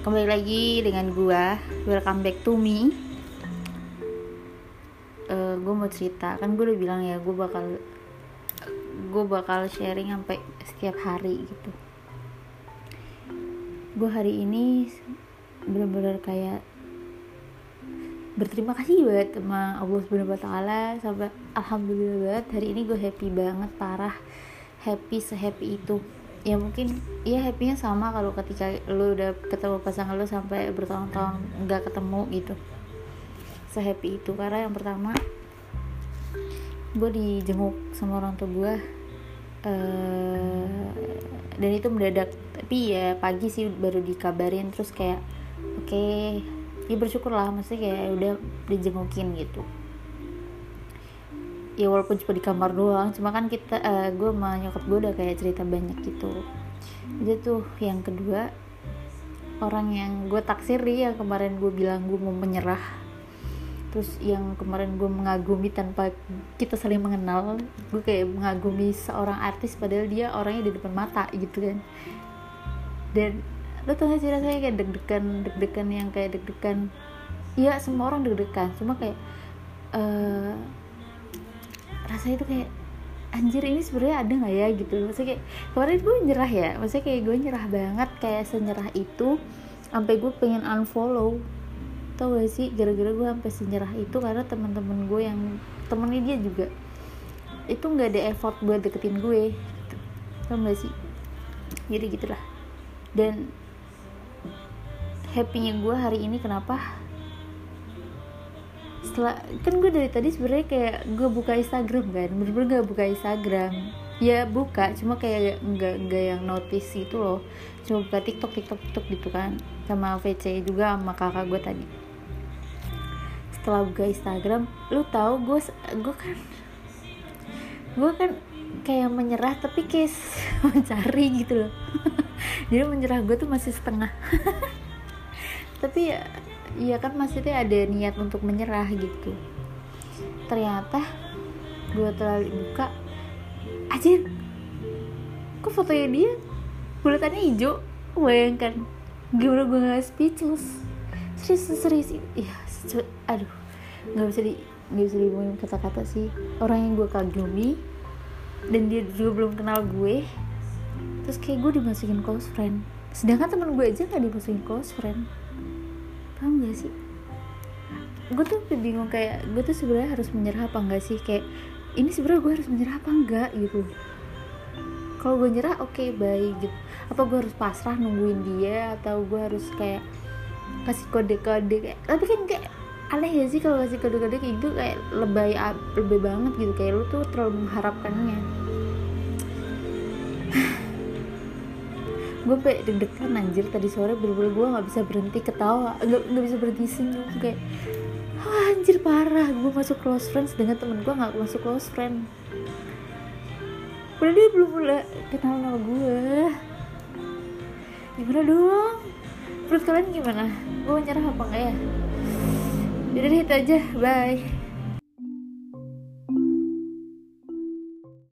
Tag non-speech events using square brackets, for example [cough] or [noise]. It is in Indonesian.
lagi dengan gua. Welcome back to me. Uh, gue mau cerita. Kan gue udah bilang ya gue bakal gue bakal sharing sampai setiap hari gitu. Gue hari ini bener-bener kayak berterima kasih banget sama Allah Subhanahu Wa Taala sampai alhamdulillah banget. Hari ini gue happy banget parah. Happy sehappy itu ya mungkin ya happynya sama kalau ketika lu udah ketemu pasangan lu sampai bertahun-tahun nggak ketemu gitu. Sehappy itu karena yang pertama gue dijenguk sama orang tua gue uh, dan itu mendadak. Tapi ya pagi sih baru dikabarin terus kayak oke okay, ya bersyukur lah maksudnya kayak udah dijengukin gitu ya walaupun cuma di kamar doang cuma kan kita uh, gue sama nyokap gue udah kayak cerita banyak gitu. Jadi tuh yang kedua orang yang gue taksiri yang kemarin gue bilang gue mau menyerah. Terus yang kemarin gue mengagumi tanpa kita saling mengenal gue kayak mengagumi seorang artis padahal dia orangnya di depan mata gitu kan. Dan lo tau gak sih rasanya kayak deg-degan deg-degan yang kayak deg-degan? Iya semua orang deg-degan cuma kayak uh, rasanya itu kayak anjir ini sebenarnya ada nggak ya? Gitu. Maksudnya kayak kemarin gue nyerah ya? Maksudnya kayak gue nyerah banget kayak senyerah itu sampai gue pengen unfollow. Tau gak sih? Gara-gara gue sampai senyerah itu karena teman-teman gue yang temennya dia juga. Itu nggak ada effort buat deketin gue gitu. tau gak sih? Jadi gitulah. Dan happynya gue hari ini kenapa setelah kan gue dari tadi sebenarnya kayak gue buka Instagram kan bener-bener gak buka Instagram. Ya buka cuma kayak nggak nggak yang notice gitu loh. Cuma buka TikTok TikTok TikTok gitu kan sama VC juga sama kakak gue tadi. Setelah buka Instagram lu tahu gue gue kan gue kan kayak menyerah tapi kayak [laughs] mencari gitu loh. [laughs] Jadi menyerah gue tuh masih setengah. [laughs] Tapi ya ya kan maksudnya ada niat untuk menyerah gitu. Ternyata gue terlalu buka. Aja kok fotonya dia bulatannya hijau? Bayangkan gimana gue gak speechless. Serius serius. Ya aduh nggak bisa di nggak bisa diomongin kata-kata sih. Orang yang gue kagumi dan dia juga belum kenal gue terus kayak gue dimasukin close friend. Sedangkan teman gue aja gak dimasukin close friend paham gak sih? Gue tuh bingung kayak gue tuh sebenarnya harus menyerah apa enggak sih? Kayak ini sebenarnya gue harus menyerah apa enggak gitu. Kalau gue nyerah oke okay, baik gitu. Apa gue harus pasrah nungguin dia atau gue harus kayak kasih kode-kode kayak tapi kan kayak aneh ya sih kalau kasih kode-kode kayak gitu kayak lebay lebay banget gitu. Kayak lu tuh terlalu mengharapkannya gue sampai deg-degan anjir. Tadi sore bener-bener gue nggak bisa berhenti ketawa. Nggak nggak bisa berhenti senyum. Kayak oh, anjir parah. Gue masuk close friends dengan temen gue nggak masuk close friend. Padahal dia belum mulai kenal sama gue Gimana dong? Menurut kalian gimana? Gue nyerah apa enggak ya? Jadi itu aja, bye